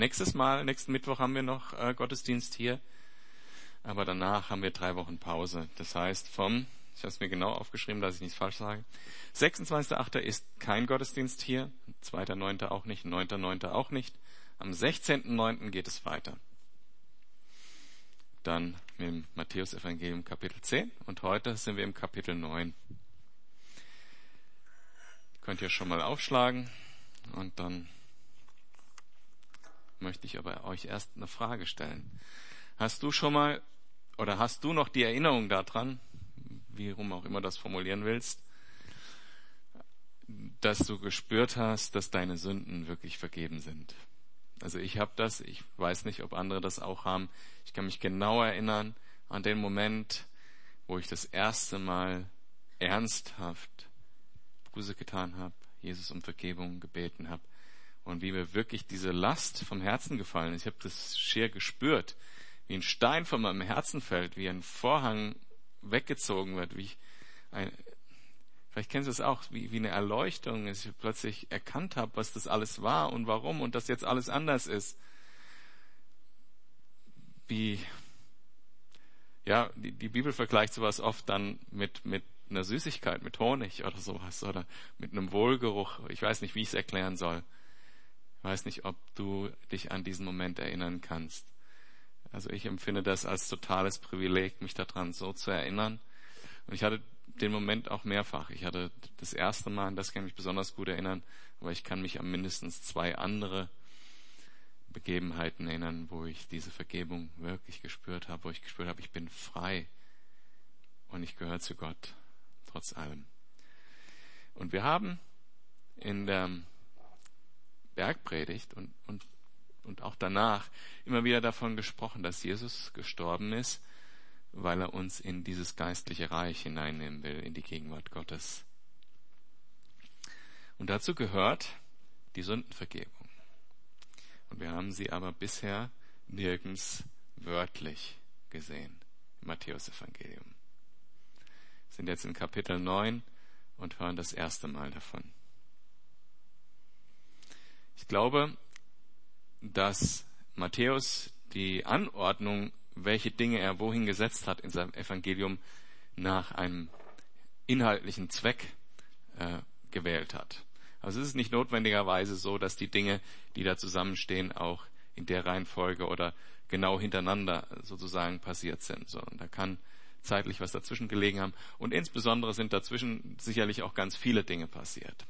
Nächstes Mal, nächsten Mittwoch haben wir noch äh, Gottesdienst hier, aber danach haben wir drei Wochen Pause. Das heißt vom, ich habe es mir genau aufgeschrieben, dass ich nichts falsch sage, 26.8. ist kein Gottesdienst hier, 2.9. auch nicht, 9.9. auch nicht. Am 16.9. geht es weiter. Dann mit dem Matthäus-Evangelium Kapitel 10 und heute sind wir im Kapitel 9. Könnt ihr schon mal aufschlagen und dann möchte ich aber euch erst eine Frage stellen. Hast du schon mal oder hast du noch die Erinnerung daran, wie rum auch immer das formulieren willst, dass du gespürt hast, dass deine Sünden wirklich vergeben sind? Also ich habe das, ich weiß nicht, ob andere das auch haben. Ich kann mich genau erinnern an den Moment, wo ich das erste Mal ernsthaft Buße getan habe, Jesus um Vergebung gebeten habe und wie mir wirklich diese Last vom Herzen gefallen ist. Ich habe das schier gespürt, wie ein Stein von meinem Herzen fällt, wie ein Vorhang weggezogen wird, wie ich ein, vielleicht kennst du es auch, wie, wie eine Erleuchtung, dass ich plötzlich erkannt habe, was das alles war und warum und dass jetzt alles anders ist. Wie, ja, die, die Bibel vergleicht sowas oft dann mit, mit einer Süßigkeit, mit Honig oder sowas oder mit einem Wohlgeruch. Ich weiß nicht, wie ich es erklären soll. Ich weiß nicht, ob du dich an diesen Moment erinnern kannst. Also ich empfinde das als totales Privileg, mich daran so zu erinnern. Und ich hatte den Moment auch mehrfach. Ich hatte das erste Mal, das kann ich mich besonders gut erinnern, aber ich kann mich an mindestens zwei andere Begebenheiten erinnern, wo ich diese Vergebung wirklich gespürt habe, wo ich gespürt habe, ich bin frei und ich gehöre zu Gott, trotz allem. Und wir haben in der Bergpredigt und, und, und auch danach immer wieder davon gesprochen, dass Jesus gestorben ist, weil er uns in dieses geistliche Reich hineinnehmen will, in die Gegenwart Gottes. Und dazu gehört die Sündenvergebung. Und wir haben sie aber bisher nirgends wörtlich gesehen im Matthäus-Evangelium. Wir sind jetzt in Kapitel 9 und hören das erste Mal davon. Ich glaube, dass Matthäus die Anordnung, welche Dinge er wohin gesetzt hat in seinem Evangelium, nach einem inhaltlichen Zweck äh, gewählt hat. Also es ist nicht notwendigerweise so, dass die Dinge, die da zusammenstehen, auch in der Reihenfolge oder genau hintereinander sozusagen passiert sind, sondern da kann zeitlich was dazwischen gelegen haben. Und insbesondere sind dazwischen sicherlich auch ganz viele Dinge passiert.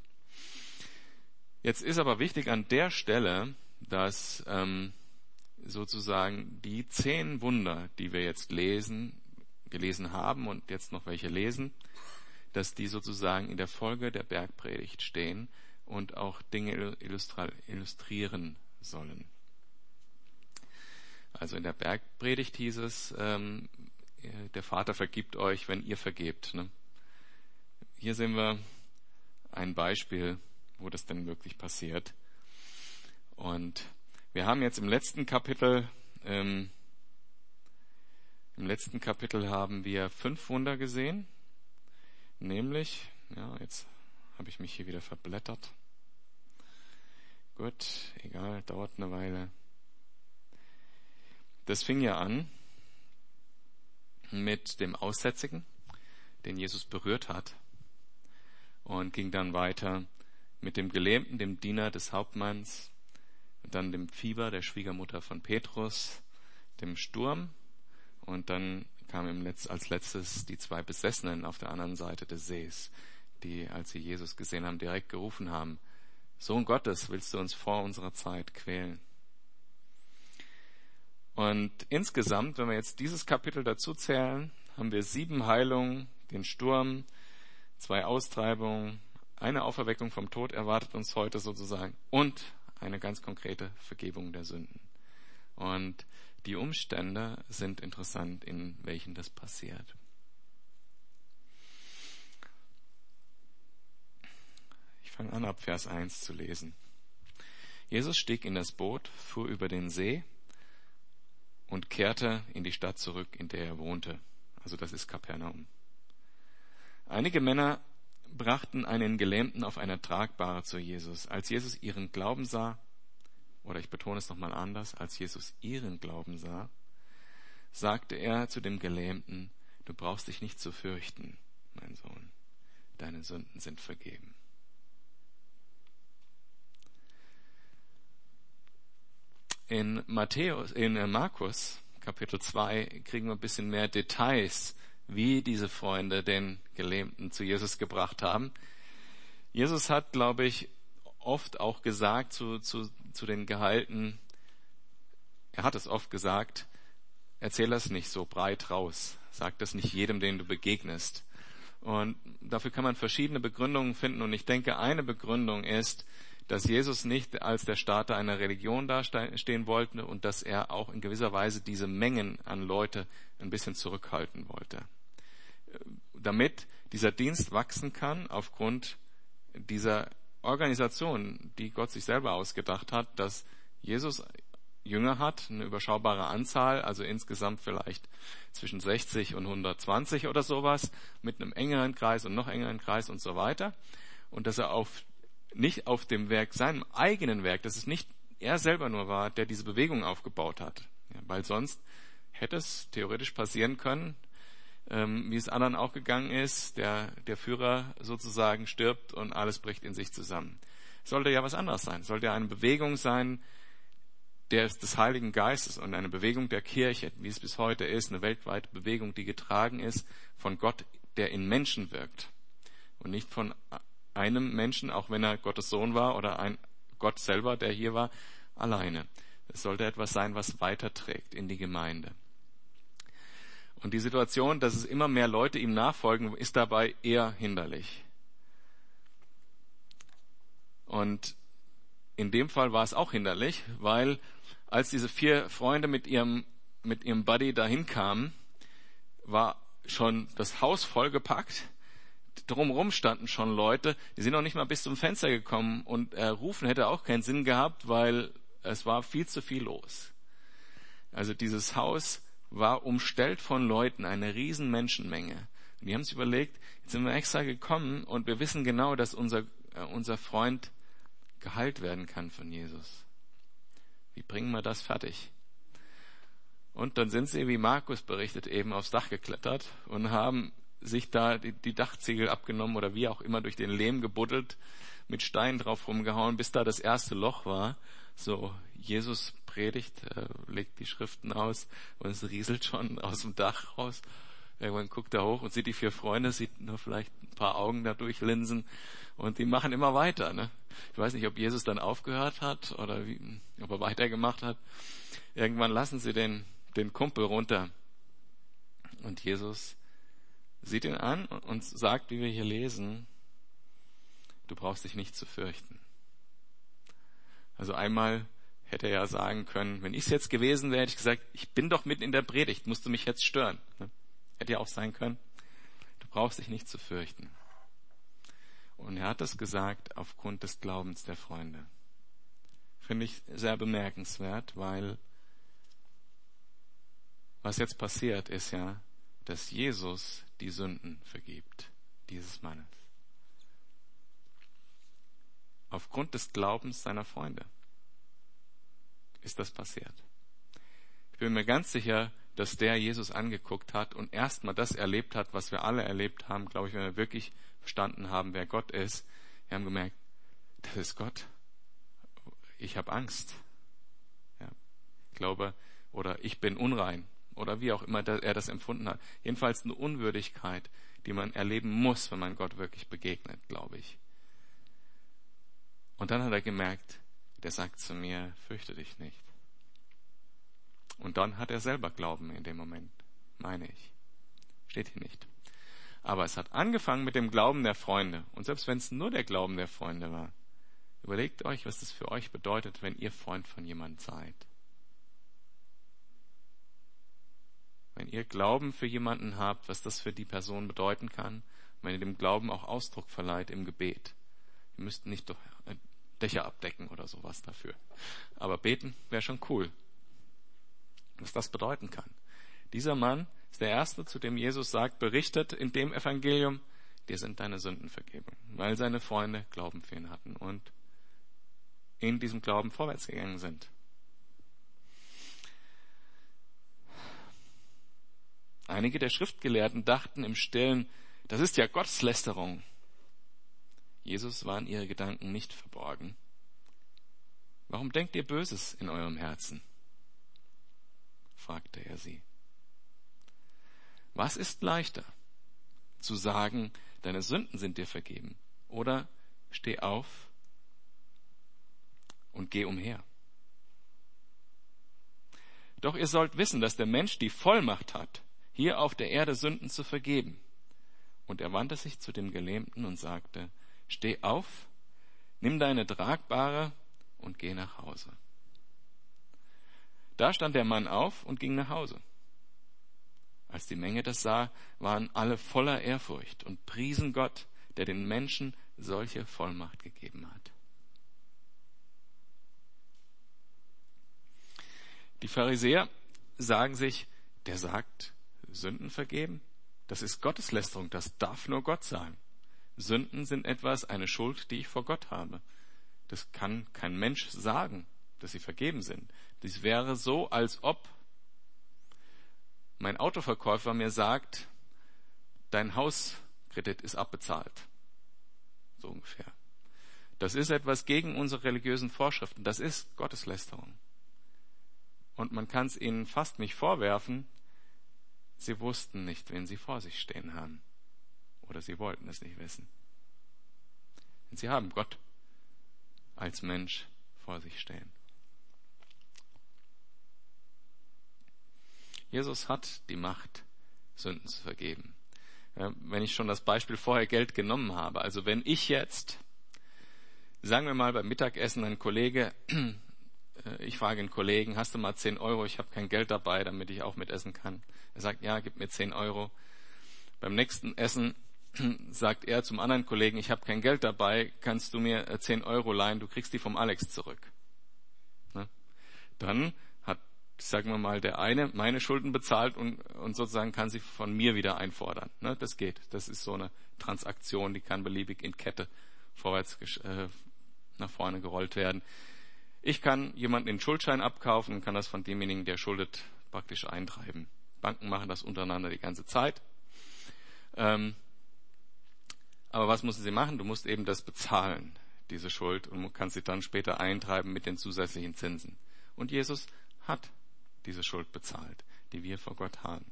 Jetzt ist aber wichtig an der Stelle, dass ähm, sozusagen die zehn Wunder, die wir jetzt lesen, gelesen haben und jetzt noch welche lesen, dass die sozusagen in der Folge der Bergpredigt stehen und auch Dinge illustrieren sollen. Also in der Bergpredigt hieß es, ähm, der Vater vergibt euch, wenn ihr vergebt. Ne? Hier sehen wir ein Beispiel wo das denn wirklich passiert. Und wir haben jetzt im letzten Kapitel, ähm, im letzten Kapitel haben wir fünf Wunder gesehen, nämlich, ja, jetzt habe ich mich hier wieder verblättert. Gut, egal, dauert eine Weile. Das fing ja an mit dem Aussätzigen, den Jesus berührt hat, und ging dann weiter mit dem Gelähmten, dem Diener des Hauptmanns, und dann dem Fieber der Schwiegermutter von Petrus, dem Sturm, und dann kamen als letztes die zwei Besessenen auf der anderen Seite des Sees, die, als sie Jesus gesehen haben, direkt gerufen haben, Sohn Gottes, willst du uns vor unserer Zeit quälen? Und insgesamt, wenn wir jetzt dieses Kapitel dazu zählen, haben wir sieben Heilungen, den Sturm, zwei Austreibungen, eine Auferweckung vom Tod erwartet uns heute sozusagen und eine ganz konkrete Vergebung der Sünden. Und die Umstände sind interessant, in welchen das passiert. Ich fange an, ab Vers 1 zu lesen. Jesus stieg in das Boot, fuhr über den See und kehrte in die Stadt zurück, in der er wohnte. Also das ist Kapernaum. Einige Männer brachten einen Gelähmten auf einer Tragbare zu Jesus. Als Jesus ihren Glauben sah, oder ich betone es nochmal anders, als Jesus ihren Glauben sah, sagte er zu dem Gelähmten, du brauchst dich nicht zu fürchten, mein Sohn, deine Sünden sind vergeben. In Matthäus, in Markus, Kapitel 2, kriegen wir ein bisschen mehr Details, wie diese Freunde den Gelähmten zu Jesus gebracht haben. Jesus hat, glaube ich, oft auch gesagt zu, zu, zu den Gehalten, er hat es oft gesagt, erzähl das nicht so breit raus. Sag das nicht jedem, den du begegnest. Und dafür kann man verschiedene Begründungen finden. Und ich denke, eine Begründung ist, dass Jesus nicht als der Starter einer Religion dastehen wollte und dass er auch in gewisser Weise diese Mengen an Leute ein bisschen zurückhalten wollte. Damit dieser Dienst wachsen kann aufgrund dieser Organisation, die Gott sich selber ausgedacht hat, dass Jesus Jünger hat, eine überschaubare Anzahl, also insgesamt vielleicht zwischen 60 und 120 oder sowas, mit einem engeren Kreis und noch engeren Kreis und so weiter. Und dass er auf, nicht auf dem Werk, seinem eigenen Werk, dass es nicht er selber nur war, der diese Bewegung aufgebaut hat. Ja, weil sonst hätte es theoretisch passieren können, ähm, wie es anderen auch gegangen ist, der, der Führer sozusagen stirbt und alles bricht in sich zusammen. Sollte ja was anderes sein. Sollte ja eine Bewegung sein, der ist des Heiligen Geistes und eine Bewegung der Kirche, wie es bis heute ist, eine weltweite Bewegung, die getragen ist von Gott, der in Menschen wirkt und nicht von einem Menschen, auch wenn er Gottes Sohn war oder ein Gott selber, der hier war, alleine. Es sollte etwas sein, was weiterträgt in die Gemeinde. Und die Situation, dass es immer mehr Leute ihm nachfolgen, ist dabei eher hinderlich. Und in dem Fall war es auch hinderlich, weil als diese vier Freunde mit ihrem, mit ihrem Buddy dahin kamen, war schon das Haus vollgepackt. Drumherum standen schon Leute, die sind noch nicht mal bis zum Fenster gekommen und äh, rufen hätte auch keinen Sinn gehabt, weil es war viel zu viel los. Also dieses Haus war umstellt von Leuten, eine riesen Menschenmenge. Und die haben sich überlegt, jetzt sind wir extra gekommen und wir wissen genau, dass unser, äh, unser Freund geheilt werden kann von Jesus. Wie bringen wir das fertig? Und dann sind sie, wie Markus berichtet, eben aufs Dach geklettert und haben sich da die, die Dachziegel abgenommen oder wie auch immer durch den Lehm gebuddelt, mit Steinen drauf rumgehauen, bis da das erste Loch war. So, Jesus predigt, äh, legt die Schriften aus und es rieselt schon aus dem Dach raus. Irgendwann guckt er hoch und sieht die vier Freunde, sieht nur vielleicht ein paar Augen da durchlinsen und die machen immer weiter. Ne? Ich weiß nicht, ob Jesus dann aufgehört hat oder wie, ob er weitergemacht hat. Irgendwann lassen sie den, den Kumpel runter und Jesus sieht ihn an und sagt, wie wir hier lesen, du brauchst dich nicht zu fürchten. Also einmal hätte ja sagen können, wenn ich es jetzt gewesen wäre, hätte ich gesagt, ich bin doch mitten in der Predigt, musst du mich jetzt stören. Ne? Hätte ja auch sein können. Du brauchst dich nicht zu fürchten. Und er hat das gesagt aufgrund des Glaubens der Freunde. Finde ich sehr bemerkenswert, weil was jetzt passiert ist ja, dass Jesus die Sünden vergibt dieses Mannes. Aufgrund des Glaubens seiner Freunde ist das passiert. Ich bin mir ganz sicher, dass der Jesus angeguckt hat und erstmal das erlebt hat, was wir alle erlebt haben, glaube ich, wenn wir wirklich verstanden haben, wer Gott ist. Wir haben gemerkt, das ist Gott. Ich habe Angst. Ja, ich glaube, oder ich bin unrein oder wie auch immer er das empfunden hat. Jedenfalls eine Unwürdigkeit, die man erleben muss, wenn man Gott wirklich begegnet, glaube ich. Und dann hat er gemerkt, der sagt zu mir, fürchte dich nicht. Und dann hat er selber Glauben in dem Moment, meine ich. Steht hier nicht. Aber es hat angefangen mit dem Glauben der Freunde. Und selbst wenn es nur der Glauben der Freunde war, überlegt euch, was das für euch bedeutet, wenn ihr Freund von jemand seid. Wenn ihr Glauben für jemanden habt, was das für die Person bedeuten kann, wenn ihr dem Glauben auch Ausdruck verleiht im Gebet. Ihr müsst nicht doch Dächer abdecken oder sowas dafür. Aber beten wäre schon cool. Was das bedeuten kann. Dieser Mann ist der Erste, zu dem Jesus sagt, berichtet in dem Evangelium, dir sind deine Sünden vergeben, weil seine Freunde Glauben für ihn hatten und in diesem Glauben vorwärts gegangen sind. Einige der Schriftgelehrten dachten im Stillen, das ist ja Gotteslästerung. Jesus waren ihre Gedanken nicht verborgen. Warum denkt ihr Böses in eurem Herzen? fragte er sie. Was ist leichter? Zu sagen, deine Sünden sind dir vergeben, oder steh auf und geh umher. Doch ihr sollt wissen, dass der Mensch die Vollmacht hat, hier auf der Erde Sünden zu vergeben. Und er wandte sich zu dem Gelähmten und sagte, steh auf, nimm deine Tragbare und geh nach Hause. Da stand der Mann auf und ging nach Hause. Als die Menge das sah, waren alle voller Ehrfurcht und priesen Gott, der den Menschen solche Vollmacht gegeben hat. Die Pharisäer sagen sich, der sagt, Sünden vergeben? Das ist Gotteslästerung, das darf nur Gott sagen. Sünden sind etwas, eine Schuld, die ich vor Gott habe. Das kann kein Mensch sagen, dass sie vergeben sind. Dies wäre so, als ob mein Autoverkäufer mir sagt, dein Hauskredit ist abbezahlt. So ungefähr. Das ist etwas gegen unsere religiösen Vorschriften. Das ist Gotteslästerung. Und man kann es ihnen fast nicht vorwerfen, Sie wussten nicht, wen sie vor sich stehen haben. Oder sie wollten es nicht wissen. Und sie haben Gott als Mensch vor sich stehen. Jesus hat die Macht, Sünden zu vergeben. Wenn ich schon das Beispiel vorher Geld genommen habe, also wenn ich jetzt, sagen wir mal beim Mittagessen ein Kollege äh, ich frage einen Kollegen, hast du mal 10 Euro? Ich habe kein Geld dabei, damit ich auch mitessen kann. Er sagt, ja, gib mir 10 Euro. Beim nächsten Essen sagt er zum anderen Kollegen, ich habe kein Geld dabei, kannst du mir 10 äh, Euro leihen, du kriegst die vom Alex zurück. Ne? Dann hat, sagen wir mal, der eine meine Schulden bezahlt und, und sozusagen kann sie von mir wieder einfordern. Ne? Das geht. Das ist so eine Transaktion, die kann beliebig in Kette vorwärts äh, nach vorne gerollt werden. Ich kann jemanden den Schuldschein abkaufen und kann das von demjenigen, der schuldet, praktisch eintreiben. Banken machen das untereinander die ganze Zeit. Ähm, aber was müssen sie machen? Du musst eben das bezahlen, diese Schuld, und kannst sie dann später eintreiben mit den zusätzlichen Zinsen. Und Jesus hat diese Schuld bezahlt, die wir vor Gott haben.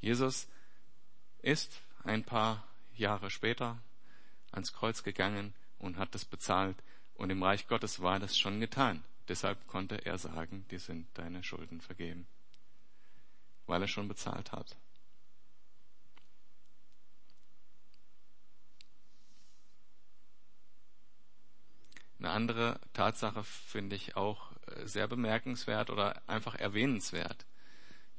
Jesus ist ein paar Jahre später ans Kreuz gegangen und hat das bezahlt und im Reich Gottes war das schon getan. Deshalb konnte er sagen, dir sind deine Schulden vergeben. Weil er schon bezahlt hat. Eine andere Tatsache finde ich auch äh, sehr bemerkenswert oder einfach erwähnenswert.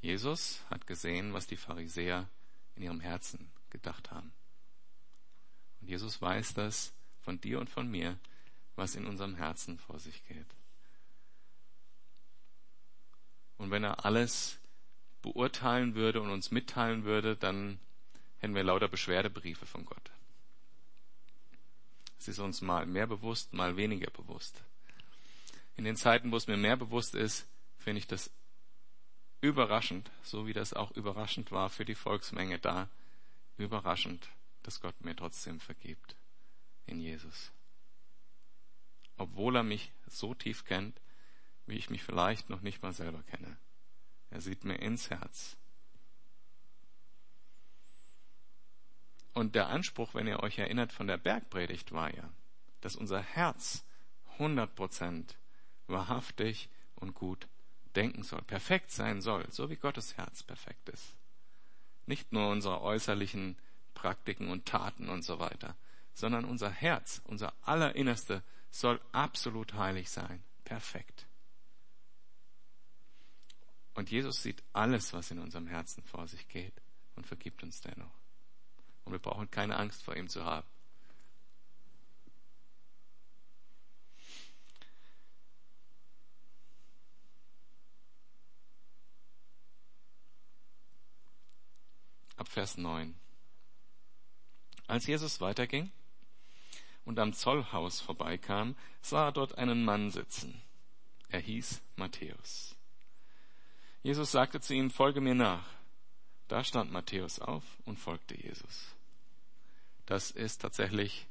Jesus hat gesehen, was die Pharisäer in ihrem Herzen gedacht haben. Und Jesus weiß das von dir und von mir, was in unserem Herzen vor sich geht. Und wenn er alles beurteilen würde und uns mitteilen würde, dann hätten wir lauter Beschwerdebriefe von Gott. Es ist uns mal mehr bewusst, mal weniger bewusst. In den Zeiten, wo es mir mehr bewusst ist, finde ich das überraschend, so wie das auch überraschend war für die Volksmenge da, überraschend, dass Gott mir trotzdem vergibt in Jesus obwohl er mich so tief kennt, wie ich mich vielleicht noch nicht mal selber kenne. Er sieht mir ins Herz. Und der Anspruch, wenn ihr euch erinnert von der Bergpredigt, war ja, dass unser Herz 100% wahrhaftig und gut denken soll, perfekt sein soll, so wie Gottes Herz perfekt ist. Nicht nur unsere äußerlichen Praktiken und Taten und so weiter, sondern unser Herz, unser allerinnerste soll absolut heilig sein, perfekt. Und Jesus sieht alles, was in unserem Herzen vor sich geht und vergibt uns dennoch. Und wir brauchen keine Angst vor ihm zu haben. Ab Vers 9. Als Jesus weiterging, und am Zollhaus vorbeikam, sah er dort einen Mann sitzen. Er hieß Matthäus. Jesus sagte zu ihm, folge mir nach. Da stand Matthäus auf und folgte Jesus. Das ist tatsächlich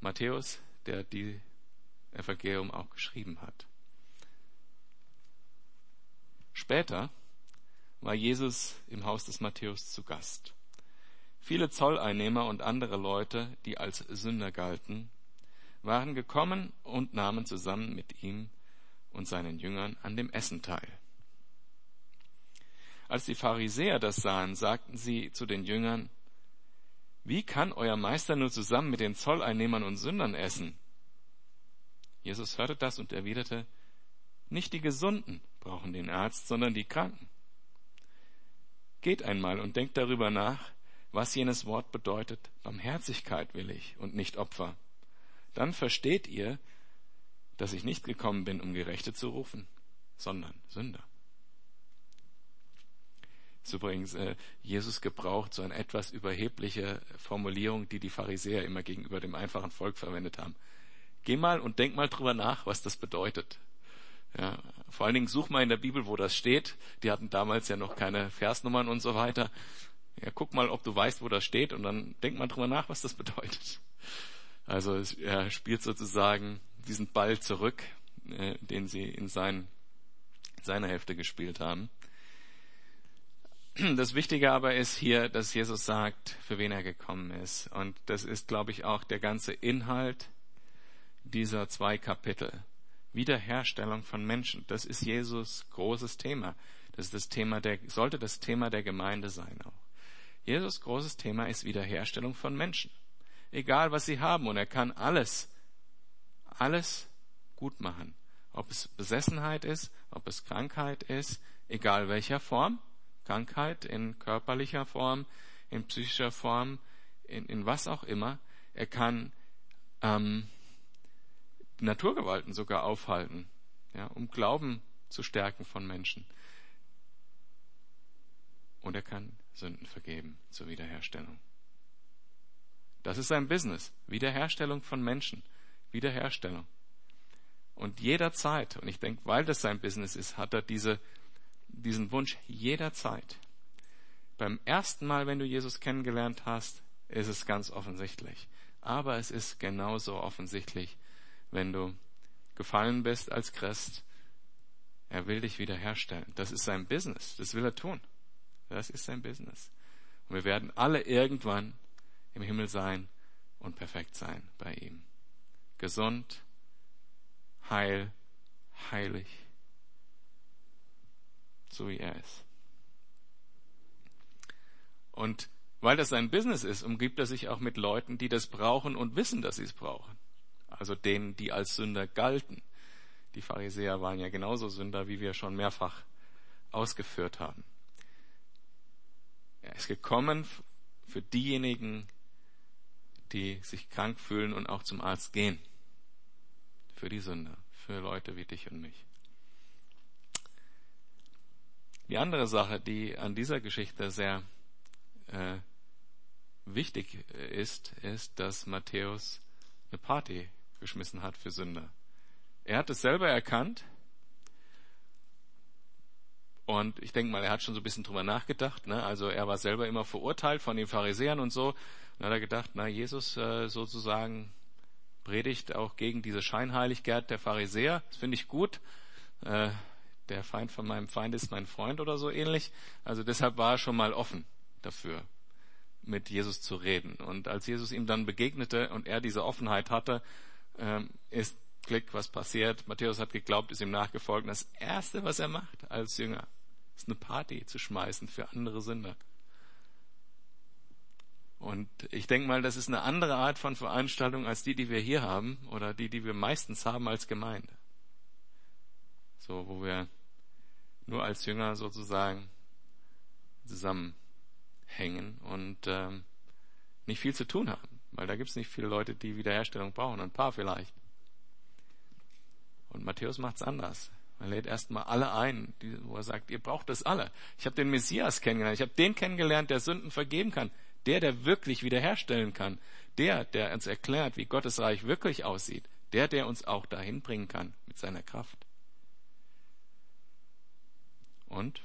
Matthäus, der die Evangelium auch geschrieben hat. Später war Jesus im Haus des Matthäus zu Gast. Viele Zolleinnehmer und andere Leute, die als Sünder galten, waren gekommen und nahmen zusammen mit ihm und seinen Jüngern an dem Essen teil. Als die Pharisäer das sahen, sagten sie zu den Jüngern, wie kann euer Meister nur zusammen mit den Zolleinnehmern und Sündern essen? Jesus hörte das und erwiderte, nicht die Gesunden brauchen den Arzt, sondern die Kranken. Geht einmal und denkt darüber nach, was jenes Wort bedeutet. Barmherzigkeit will ich und nicht Opfer. Dann versteht ihr, dass ich nicht gekommen bin, um Gerechte zu rufen, sondern Sünder. Ist übrigens, äh, Jesus gebraucht so eine etwas überhebliche Formulierung, die die Pharisäer immer gegenüber dem einfachen Volk verwendet haben. Geh mal und denk mal drüber nach, was das bedeutet. Ja, vor allen Dingen such mal in der Bibel, wo das steht. Die hatten damals ja noch keine Versnummern und so weiter. Ja, guck mal, ob du weißt, wo das steht und dann denk mal drüber nach, was das bedeutet. Also er spielt sozusagen diesen Ball zurück, äh, den sie in sein, seiner Hälfte gespielt haben. Das Wichtige aber ist hier, dass Jesus sagt, für wen er gekommen ist. Und das ist, glaube ich, auch der ganze Inhalt dieser zwei Kapitel. Wiederherstellung von Menschen. Das ist Jesus großes Thema. Das ist das Thema der, sollte das Thema der Gemeinde sein auch. Jesus großes Thema ist Wiederherstellung von Menschen. Egal was sie haben und er kann alles, alles gut machen. Ob es Besessenheit ist, ob es Krankheit ist, egal welcher Form, Krankheit in körperlicher Form, in psychischer Form, in, in was auch immer. Er kann ähm, Naturgewalten sogar aufhalten, ja, um Glauben zu stärken von Menschen. Und er kann Sünden vergeben zur Wiederherstellung. Das ist sein Business. Wiederherstellung von Menschen. Wiederherstellung. Und jederzeit, und ich denke, weil das sein Business ist, hat er diese, diesen Wunsch jederzeit. Beim ersten Mal, wenn du Jesus kennengelernt hast, ist es ganz offensichtlich. Aber es ist genauso offensichtlich, wenn du gefallen bist als Christ. Er will dich wiederherstellen. Das ist sein Business. Das will er tun. Das ist sein Business. Und wir werden alle irgendwann im Himmel sein und perfekt sein bei ihm. Gesund, heil, heilig. So wie er ist. Und weil das sein Business ist, umgibt er sich auch mit Leuten, die das brauchen und wissen, dass sie es brauchen. Also denen, die als Sünder galten. Die Pharisäer waren ja genauso Sünder, wie wir schon mehrfach ausgeführt haben. Er ist gekommen für diejenigen, die sich krank fühlen und auch zum Arzt gehen. Für die Sünder, für Leute wie dich und mich. Die andere Sache, die an dieser Geschichte sehr äh, wichtig ist, ist, dass Matthäus eine Party geschmissen hat für Sünder. Er hat es selber erkannt und ich denke mal, er hat schon so ein bisschen drüber nachgedacht. Ne? Also er war selber immer verurteilt von den Pharisäern und so. Dann hat er gedacht, na Jesus äh, sozusagen predigt auch gegen diese Scheinheiligkeit der Pharisäer. Das finde ich gut. Äh, der Feind von meinem Feind ist mein Freund oder so ähnlich. Also deshalb war er schon mal offen dafür, mit Jesus zu reden. Und als Jesus ihm dann begegnete und er diese Offenheit hatte, ähm, ist Klick, was passiert. Matthäus hat geglaubt, ist ihm nachgefolgt. Und das Erste, was er macht als Jünger, ist eine Party zu schmeißen für andere Sünder. Und ich denke mal, das ist eine andere Art von Veranstaltung als die, die wir hier haben oder die, die wir meistens haben als Gemeinde. So, wo wir nur als Jünger sozusagen zusammenhängen und ähm, nicht viel zu tun haben, weil da gibt es nicht viele Leute, die Wiederherstellung brauchen, ein paar vielleicht. Und Matthäus macht's anders. Er lädt erstmal alle ein, wo er sagt, ihr braucht das alle. Ich habe den Messias kennengelernt. Ich habe den kennengelernt, der Sünden vergeben kann. Der, der wirklich wiederherstellen kann. Der, der uns erklärt, wie Gottes Reich wirklich aussieht. Der, der uns auch dahin bringen kann mit seiner Kraft. Und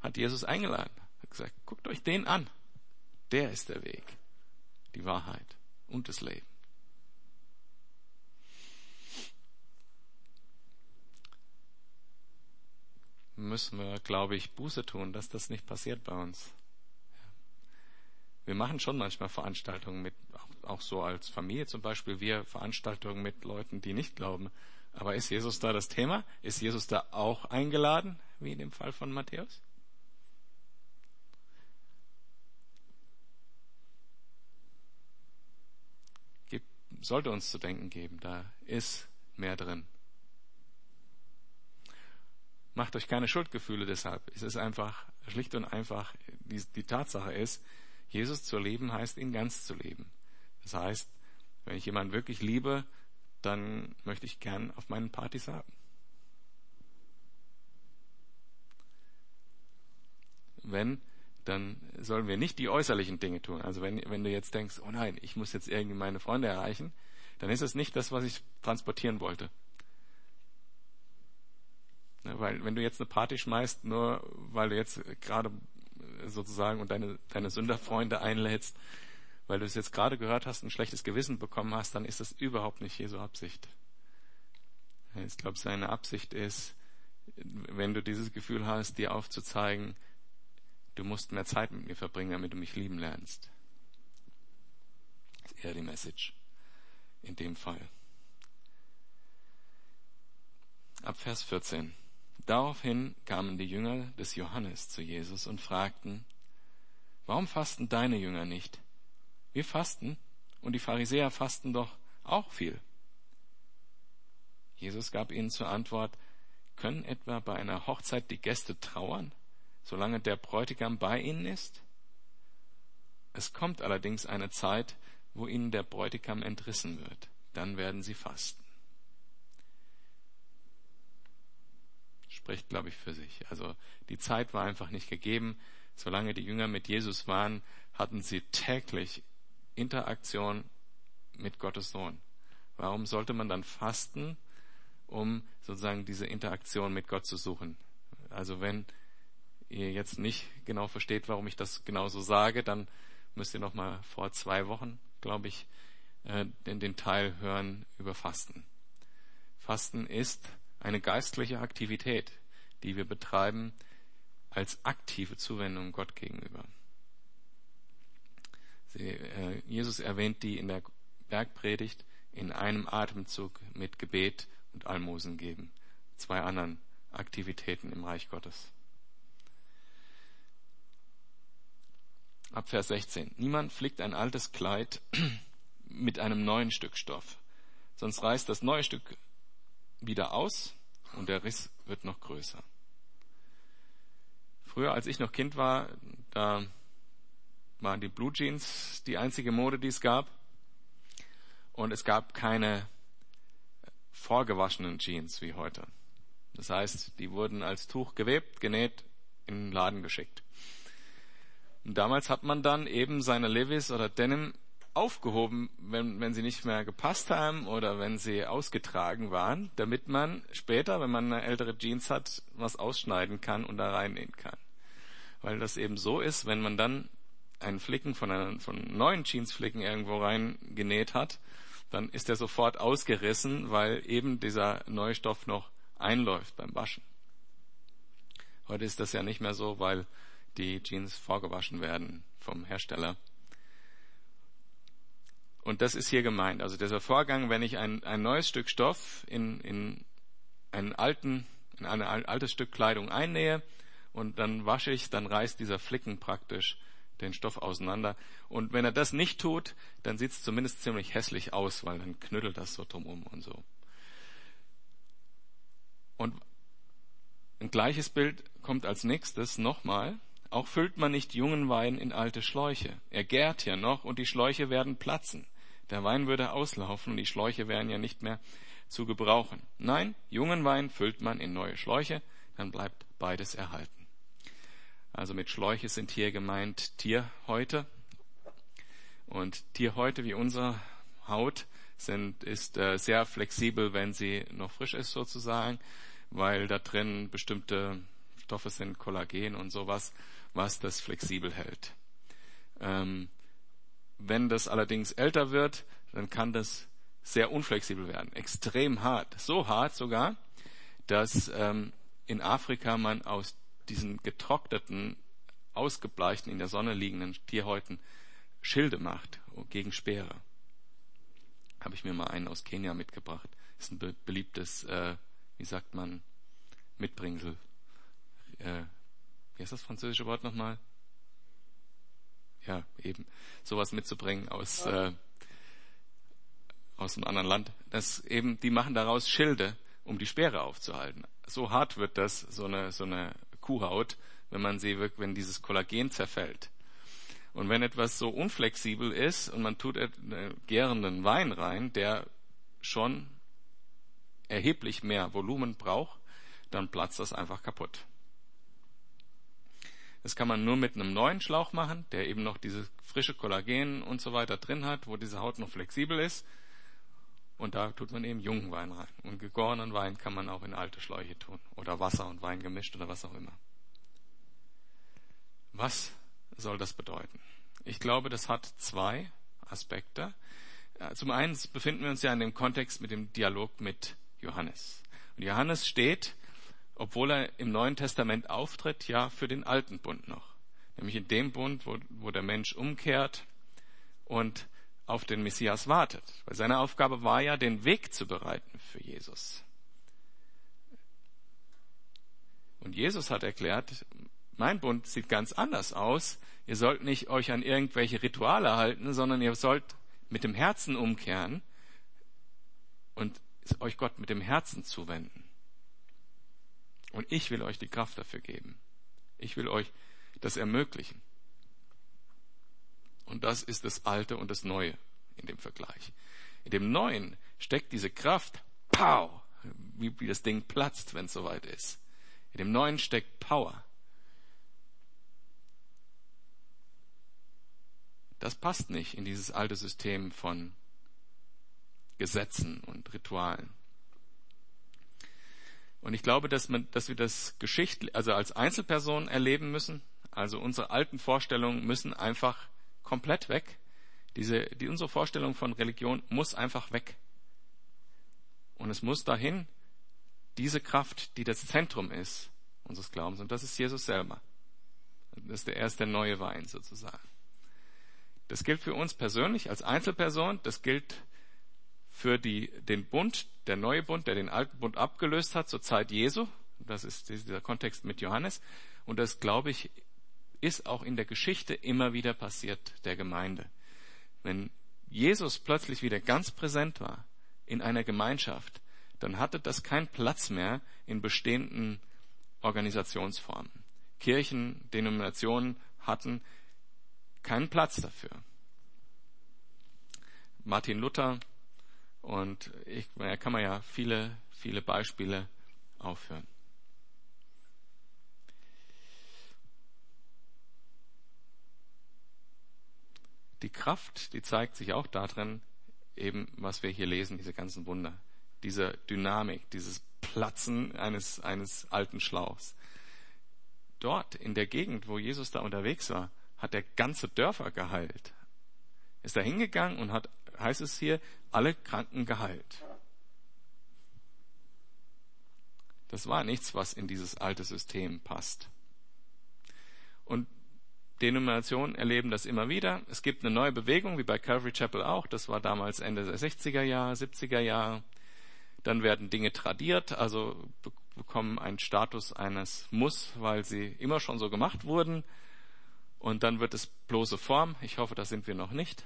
hat Jesus eingeladen. Hat gesagt, guckt euch den an. Der ist der Weg, die Wahrheit und das Leben. Müssen wir, glaube ich, Buße tun, dass das nicht passiert bei uns. Wir machen schon manchmal Veranstaltungen mit, auch so als Familie zum Beispiel, wir Veranstaltungen mit Leuten, die nicht glauben. Aber ist Jesus da das Thema? Ist Jesus da auch eingeladen, wie in dem Fall von Matthäus? sollte uns zu denken geben. Da ist mehr drin. Macht euch keine Schuldgefühle deshalb. Es ist einfach, schlicht und einfach, die, die Tatsache ist, Jesus zu leben heißt, ihn ganz zu leben. Das heißt, wenn ich jemanden wirklich liebe, dann möchte ich gern auf meinen Partys haben. Wenn dann sollen wir nicht die äußerlichen Dinge tun. Also wenn, wenn du jetzt denkst, oh nein, ich muss jetzt irgendwie meine Freunde erreichen, dann ist es nicht das, was ich transportieren wollte. Ne, weil wenn du jetzt eine Party schmeißt, nur weil du jetzt gerade sozusagen und deine, deine Sünderfreunde einlädst, weil du es jetzt gerade gehört hast, ein schlechtes Gewissen bekommen hast, dann ist das überhaupt nicht Jesu Absicht. Ich glaube, seine Absicht ist, wenn du dieses Gefühl hast, dir aufzuzeigen, du musst mehr Zeit mit mir verbringen, damit du mich lieben lernst. Das ist eher die Message in dem Fall. Ab Vers 14. Daraufhin kamen die Jünger des Johannes zu Jesus und fragten, warum fasten deine Jünger nicht? Wir fasten und die Pharisäer fasten doch auch viel. Jesus gab ihnen zur Antwort, können etwa bei einer Hochzeit die Gäste trauern? solange der Bräutigam bei ihnen ist? Es kommt allerdings eine Zeit, wo ihnen der Bräutigam entrissen wird. Dann werden sie fasten. Spricht, glaube ich, für sich. Also die Zeit war einfach nicht gegeben. Solange die Jünger mit Jesus waren, hatten sie täglich Interaktion mit Gottes Sohn. Warum sollte man dann fasten, um sozusagen diese Interaktion mit Gott zu suchen? Also wenn ihr jetzt nicht genau versteht, warum ich das genau so sage, dann müsst ihr noch mal vor zwei Wochen, glaube ich, äh, den, den Teil hören über Fasten. Fasten ist eine geistliche Aktivität, die wir betreiben als aktive Zuwendung Gott gegenüber. Sie, äh, Jesus erwähnt die in der Bergpredigt in einem Atemzug mit Gebet und Almosen geben. Zwei anderen Aktivitäten im Reich Gottes. ab Vers 16. Niemand flickt ein altes Kleid mit einem neuen Stück Stoff, sonst reißt das neue Stück wieder aus und der Riss wird noch größer. Früher, als ich noch Kind war, da waren die Blue Jeans die einzige Mode, die es gab. Und es gab keine vorgewaschenen Jeans wie heute. Das heißt, die wurden als Tuch gewebt, genäht, in den Laden geschickt. Und damals hat man dann eben seine Levis oder Denim aufgehoben, wenn, wenn sie nicht mehr gepasst haben oder wenn sie ausgetragen waren, damit man später, wenn man eine ältere Jeans hat, was ausschneiden kann und da reinnähen kann. Weil das eben so ist, wenn man dann einen Flicken von, einer, von neuen Jeansflicken irgendwo reingenäht hat, dann ist er sofort ausgerissen, weil eben dieser neue Stoff noch einläuft beim Waschen. Heute ist das ja nicht mehr so, weil die Jeans vorgewaschen werden vom Hersteller. Und das ist hier gemeint. Also dieser Vorgang, wenn ich ein, ein neues Stück Stoff in, in einen alten, in ein altes Stück Kleidung einnähe und dann wasche ich, dann reißt dieser Flicken praktisch den Stoff auseinander. Und wenn er das nicht tut, dann sieht es zumindest ziemlich hässlich aus, weil dann knüttelt das so drumum und so. Und ein gleiches Bild kommt als nächstes nochmal. Auch füllt man nicht jungen Wein in alte Schläuche. Er gärt ja noch und die Schläuche werden platzen. Der Wein würde auslaufen und die Schläuche wären ja nicht mehr zu gebrauchen. Nein, jungen Wein füllt man in neue Schläuche, dann bleibt beides erhalten. Also mit Schläuche sind hier gemeint Tierhäute. Und Tierhäute wie unsere Haut sind, ist äh, sehr flexibel, wenn sie noch frisch ist sozusagen, weil da drin bestimmte Stoffe sind, Kollagen und sowas, was das flexibel hält. Ähm, wenn das allerdings älter wird, dann kann das sehr unflexibel werden, extrem hart, so hart sogar, dass ähm, in Afrika man aus diesen getrockneten, ausgebleichten, in der Sonne liegenden Tierhäuten Schilde macht gegen Speere. Habe ich mir mal einen aus Kenia mitgebracht. Ist ein be beliebtes, äh, wie sagt man, Mitbringsel. Äh, wie heißt das französische Wort nochmal? Ja, eben. Sowas mitzubringen aus, äh, aus einem anderen Land. Das eben, die machen daraus Schilde, um die Speere aufzuhalten. So hart wird das, so eine, so eine Kuhhaut, wenn man sie, wenn dieses Kollagen zerfällt. Und wenn etwas so unflexibel ist und man tut gärenden Wein rein, der schon erheblich mehr Volumen braucht, dann platzt das einfach kaputt. Das kann man nur mit einem neuen Schlauch machen, der eben noch diese frische Kollagen und so weiter drin hat, wo diese Haut noch flexibel ist. Und da tut man eben jungen Wein rein. Und gegorenen Wein kann man auch in alte Schläuche tun. Oder Wasser und Wein gemischt oder was auch immer. Was soll das bedeuten? Ich glaube, das hat zwei Aspekte. Zum einen befinden wir uns ja in dem Kontext mit dem Dialog mit Johannes. Und Johannes steht, obwohl er im Neuen Testament auftritt, ja für den alten Bund noch. Nämlich in dem Bund, wo, wo der Mensch umkehrt und auf den Messias wartet. Weil seine Aufgabe war ja, den Weg zu bereiten für Jesus. Und Jesus hat erklärt, mein Bund sieht ganz anders aus. Ihr sollt nicht euch an irgendwelche Rituale halten, sondern ihr sollt mit dem Herzen umkehren und euch Gott mit dem Herzen zuwenden. Und ich will euch die Kraft dafür geben. Ich will euch das ermöglichen. Und das ist das Alte und das Neue in dem Vergleich. In dem Neuen steckt diese Kraft, pow, wie, wie das Ding platzt, wenn es soweit ist. In dem Neuen steckt Power. Das passt nicht in dieses alte System von Gesetzen und Ritualen. Und ich glaube, dass, man, dass wir das geschichtlich, also als Einzelperson erleben müssen. Also unsere alten Vorstellungen müssen einfach komplett weg. Diese, die, unsere Vorstellung von Religion muss einfach weg. Und es muss dahin diese Kraft, die das Zentrum ist unseres Glaubens. Und das ist Jesus selber. Das ist der erste neue Wein sozusagen. Das gilt für uns persönlich als Einzelperson. Das gilt für die, den Bund, der neue Bund, der den alten Bund abgelöst hat zur Zeit Jesu. Das ist dieser Kontext mit Johannes. Und das, glaube ich, ist auch in der Geschichte immer wieder passiert der Gemeinde. Wenn Jesus plötzlich wieder ganz präsent war in einer Gemeinschaft, dann hatte das keinen Platz mehr in bestehenden Organisationsformen. Kirchen, Denominationen hatten keinen Platz dafür. Martin Luther und ich, da kann man ja viele, viele Beispiele aufhören. Die Kraft, die zeigt sich auch darin, eben was wir hier lesen, diese ganzen Wunder, diese Dynamik, dieses Platzen eines, eines alten Schlauchs. Dort in der Gegend, wo Jesus da unterwegs war, hat er ganze Dörfer geheilt. Ist da hingegangen und hat, heißt es hier, alle Kranken geheilt. Das war nichts, was in dieses alte System passt. Und Denominationen erleben das immer wieder. Es gibt eine neue Bewegung, wie bei Calvary Chapel auch. Das war damals Ende der 60er Jahre, 70er Jahre. Dann werden Dinge tradiert, also bekommen einen Status eines Muss, weil sie immer schon so gemacht wurden. Und dann wird es bloße Form. Ich hoffe, da sind wir noch nicht.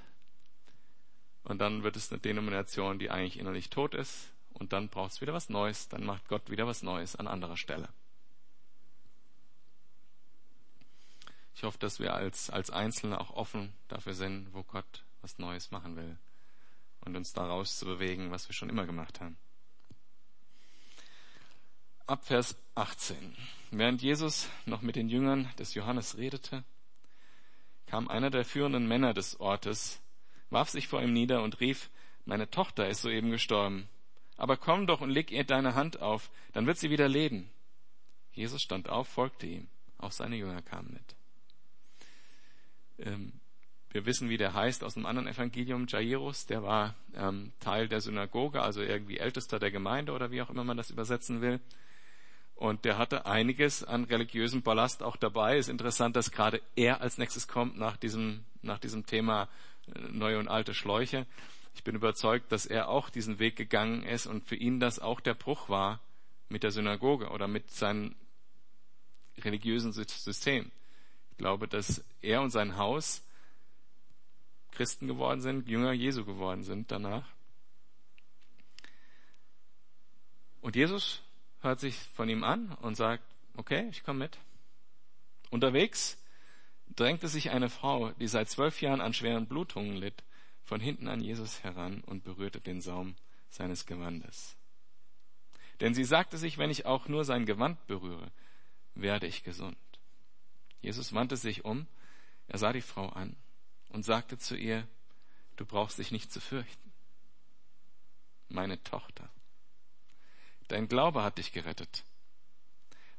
Und dann wird es eine Denomination, die eigentlich innerlich tot ist. Und dann braucht es wieder was Neues. Dann macht Gott wieder was Neues an anderer Stelle. Ich hoffe, dass wir als, als Einzelne auch offen dafür sind, wo Gott was Neues machen will. Und uns daraus zu bewegen, was wir schon immer gemacht haben. Ab Vers 18. Während Jesus noch mit den Jüngern des Johannes redete, kam einer der führenden Männer des Ortes warf sich vor ihm nieder und rief, meine Tochter ist soeben gestorben. Aber komm doch und leg ihr deine Hand auf, dann wird sie wieder leben. Jesus stand auf, folgte ihm. Auch seine Jünger kamen mit. Ähm, wir wissen, wie der heißt aus einem anderen Evangelium, Jairus, der war ähm, Teil der Synagoge, also irgendwie Ältester der Gemeinde oder wie auch immer man das übersetzen will. Und der hatte einiges an religiösem Ballast auch dabei. Ist interessant, dass gerade er als nächstes kommt nach diesem, nach diesem Thema äh, neue und alte Schläuche. Ich bin überzeugt, dass er auch diesen Weg gegangen ist und für ihn das auch der Bruch war mit der Synagoge oder mit seinem religiösen System. Ich glaube, dass er und sein Haus Christen geworden sind, Jünger Jesu geworden sind danach. Und Jesus hört sich von ihm an und sagt, okay, ich komme mit. Unterwegs drängte sich eine Frau, die seit zwölf Jahren an schweren Blutungen litt, von hinten an Jesus heran und berührte den Saum seines Gewandes. Denn sie sagte sich, wenn ich auch nur sein Gewand berühre, werde ich gesund. Jesus wandte sich um, er sah die Frau an und sagte zu ihr, du brauchst dich nicht zu fürchten. Meine Tochter, Dein Glaube hat dich gerettet.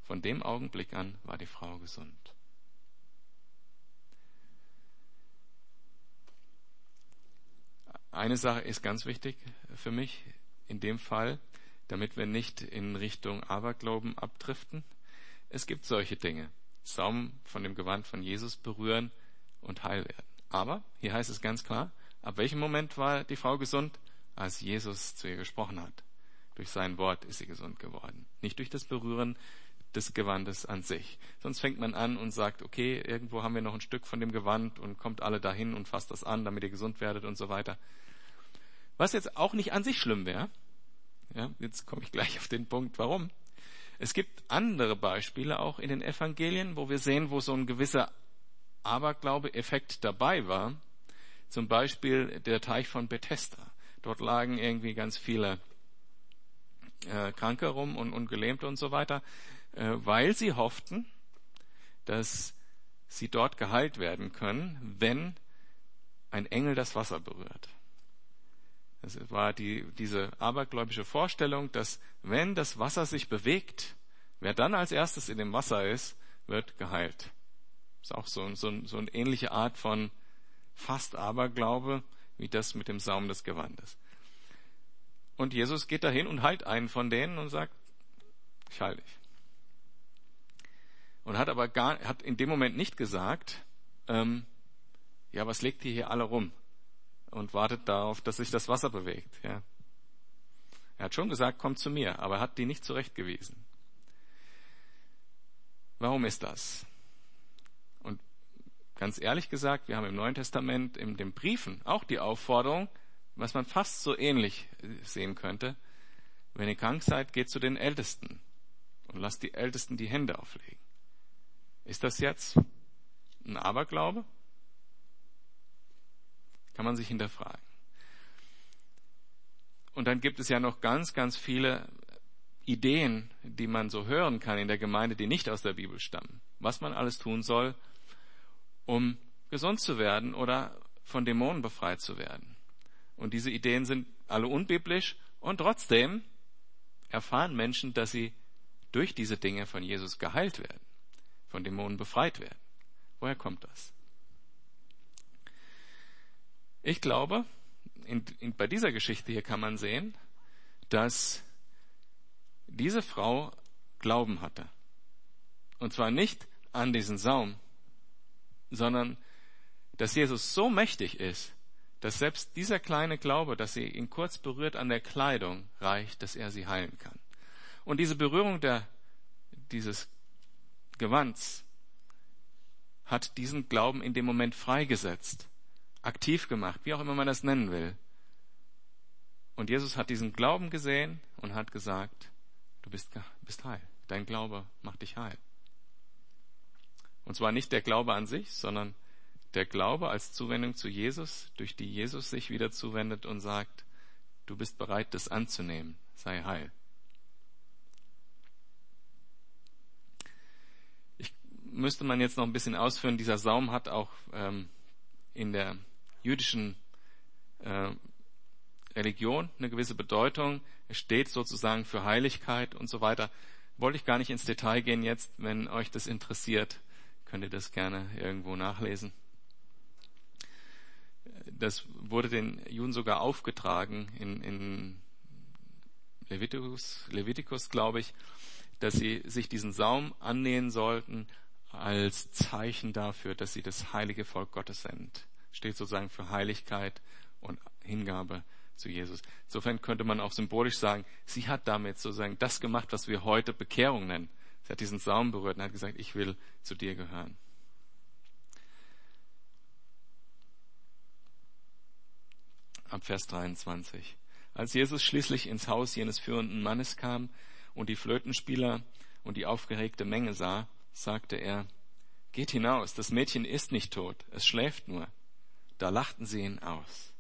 Von dem Augenblick an war die Frau gesund. Eine Sache ist ganz wichtig für mich in dem Fall, damit wir nicht in Richtung Aberglauben abdriften. Es gibt solche Dinge. Saum von dem Gewand von Jesus berühren und heil werden. Aber, hier heißt es ganz klar, ab welchem Moment war die Frau gesund? Als Jesus zu ihr gesprochen hat. Durch sein Wort ist sie gesund geworden. Nicht durch das Berühren des Gewandes an sich. Sonst fängt man an und sagt, okay, irgendwo haben wir noch ein Stück von dem Gewand und kommt alle dahin und fasst das an, damit ihr gesund werdet und so weiter. Was jetzt auch nicht an sich schlimm wäre. Ja, jetzt komme ich gleich auf den Punkt, warum. Es gibt andere Beispiele auch in den Evangelien, wo wir sehen, wo so ein gewisser Aberglaube-Effekt dabei war. Zum Beispiel der Teich von Bethesda. Dort lagen irgendwie ganz viele äh, Kranke rum und, und Gelähmte und so weiter, äh, weil sie hofften, dass sie dort geheilt werden können, wenn ein Engel das Wasser berührt. Das war die, diese abergläubische Vorstellung, dass wenn das Wasser sich bewegt, wer dann als erstes in dem Wasser ist, wird geheilt. Ist auch so, so, so eine ähnliche Art von fast Aberglaube wie das mit dem Saum des Gewandes. Und Jesus geht dahin und heilt einen von denen und sagt, ich heile dich. Und hat aber gar, hat in dem Moment nicht gesagt, ähm, ja, was legt ihr hier alle rum? Und wartet darauf, dass sich das Wasser bewegt, ja. Er hat schon gesagt, kommt zu mir, aber er hat die nicht zurechtgewiesen. Warum ist das? Und ganz ehrlich gesagt, wir haben im Neuen Testament in den Briefen auch die Aufforderung, was man fast so ähnlich sehen könnte. Wenn ihr krank seid, geht zu den Ältesten und lasst die Ältesten die Hände auflegen. Ist das jetzt ein Aberglaube? Kann man sich hinterfragen. Und dann gibt es ja noch ganz, ganz viele Ideen, die man so hören kann in der Gemeinde, die nicht aus der Bibel stammen. Was man alles tun soll, um gesund zu werden oder von Dämonen befreit zu werden. Und diese Ideen sind alle unbiblisch und trotzdem erfahren Menschen, dass sie durch diese Dinge von Jesus geheilt werden, von Dämonen befreit werden. Woher kommt das? Ich glaube, in, in, bei dieser Geschichte hier kann man sehen, dass diese Frau Glauben hatte. Und zwar nicht an diesen Saum, sondern dass Jesus so mächtig ist, dass selbst dieser kleine Glaube, dass sie ihn kurz berührt an der Kleidung, reicht, dass er sie heilen kann. Und diese Berührung der, dieses Gewands hat diesen Glauben in dem Moment freigesetzt, aktiv gemacht, wie auch immer man das nennen will. Und Jesus hat diesen Glauben gesehen und hat gesagt, du bist, bist heil. Dein Glaube macht dich heil. Und zwar nicht der Glaube an sich, sondern der Glaube als Zuwendung zu Jesus, durch die Jesus sich wieder zuwendet und sagt, du bist bereit, das anzunehmen, sei heil. Ich müsste man jetzt noch ein bisschen ausführen, dieser Saum hat auch ähm, in der jüdischen äh, Religion eine gewisse Bedeutung. Es steht sozusagen für Heiligkeit und so weiter. Wollte ich gar nicht ins Detail gehen jetzt. Wenn euch das interessiert, könnt ihr das gerne irgendwo nachlesen. Das wurde den Juden sogar aufgetragen in, in Levitikus, Levitikus glaube ich, dass sie sich diesen Saum annähen sollten als Zeichen dafür, dass sie das heilige Volk Gottes sind. Steht sozusagen für Heiligkeit und Hingabe zu Jesus. Insofern könnte man auch symbolisch sagen, sie hat damit sozusagen das gemacht, was wir heute Bekehrung nennen. Sie hat diesen Saum berührt und hat gesagt, ich will zu dir gehören. Ab Vers 23. Als Jesus schließlich ins Haus jenes führenden Mannes kam und die Flötenspieler und die aufgeregte Menge sah, sagte er, Geht hinaus, das Mädchen ist nicht tot, es schläft nur. Da lachten sie ihn aus.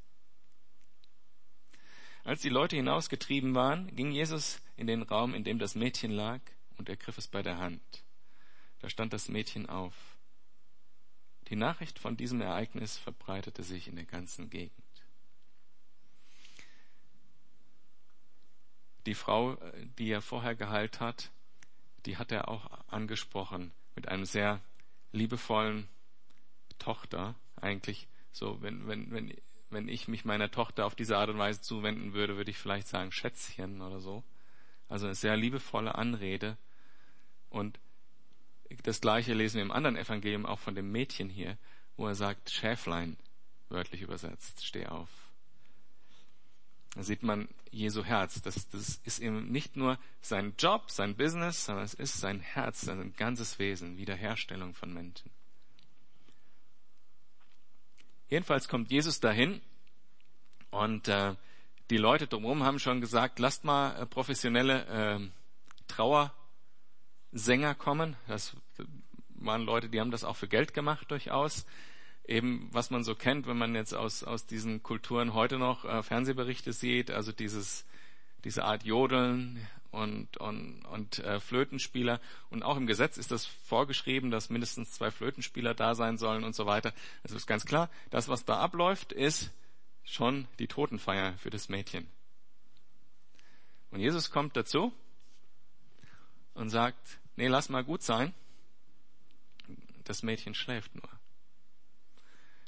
Als die Leute hinausgetrieben waren, ging Jesus in den Raum, in dem das Mädchen lag, und ergriff es bei der Hand. Da stand das Mädchen auf. Die Nachricht von diesem Ereignis verbreitete sich in der ganzen Gegend. Die Frau, die er vorher geheilt hat, die hat er auch angesprochen mit einem sehr liebevollen Tochter, eigentlich so, wenn, wenn, wenn, wenn ich mich meiner Tochter auf diese Art und Weise zuwenden würde, würde ich vielleicht sagen Schätzchen oder so. Also eine sehr liebevolle Anrede. Und das gleiche lesen wir im anderen Evangelium auch von dem Mädchen hier, wo er sagt, Schäflein, wörtlich übersetzt, steh auf. Da sieht man Jesu Herz. Das, das ist eben nicht nur sein Job, sein Business, sondern es ist sein Herz, sein ganzes Wesen, Wiederherstellung von Menschen. Jedenfalls kommt Jesus dahin und äh, die Leute drumherum haben schon gesagt, lasst mal äh, professionelle äh, Trauersänger kommen. Das waren Leute, die haben das auch für Geld gemacht durchaus. Eben, was man so kennt, wenn man jetzt aus, aus diesen Kulturen heute noch äh, Fernsehberichte sieht, also dieses, diese Art Jodeln und, und, und äh, Flötenspieler. Und auch im Gesetz ist das vorgeschrieben, dass mindestens zwei Flötenspieler da sein sollen und so weiter. Es ist ganz klar, das, was da abläuft, ist schon die Totenfeier für das Mädchen. Und Jesus kommt dazu und sagt, nee, lass mal gut sein. Das Mädchen schläft nur.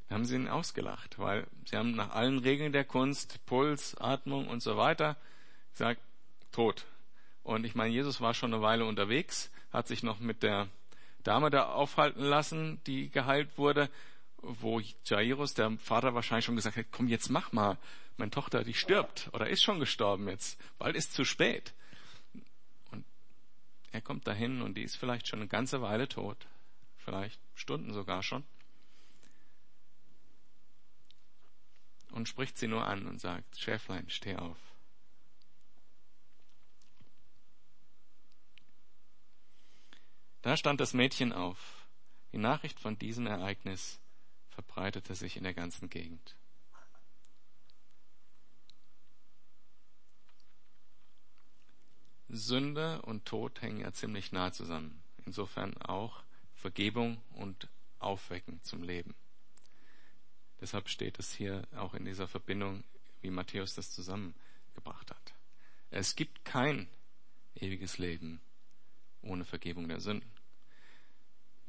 Da haben sie ihn ausgelacht, weil sie haben nach allen Regeln der Kunst, Puls, Atmung und so weiter gesagt, tot. Und ich meine, Jesus war schon eine Weile unterwegs, hat sich noch mit der Dame da aufhalten lassen, die geheilt wurde, wo Jairus, der Vater, wahrscheinlich schon gesagt hat, komm, jetzt mach mal. Meine Tochter, die stirbt oder ist schon gestorben jetzt. Bald ist zu spät. Und er kommt dahin und die ist vielleicht schon eine ganze Weile tot. Vielleicht Stunden sogar schon. Und spricht sie nur an und sagt, Schäflein, steh auf. Da stand das Mädchen auf. Die Nachricht von diesem Ereignis verbreitete sich in der ganzen Gegend. Sünde und Tod hängen ja ziemlich nah zusammen. Insofern auch Vergebung und Aufwecken zum Leben. Deshalb steht es hier auch in dieser Verbindung, wie Matthäus das zusammengebracht hat. Es gibt kein ewiges Leben ohne Vergebung der Sünden.